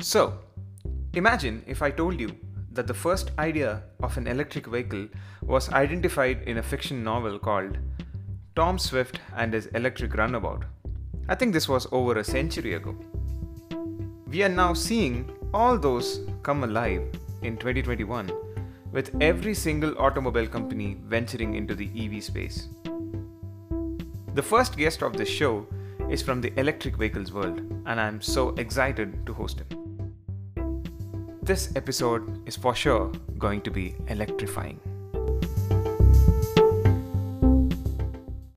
So, imagine if I told you that the first idea of an electric vehicle was identified in a fiction novel called Tom Swift and His Electric Runabout. I think this was over a century ago. We are now seeing all those come alive in 2021 with every single automobile company venturing into the EV space. The first guest of this show is from the electric vehicles world, and I'm so excited to host him. This episode is for sure going to be electrifying.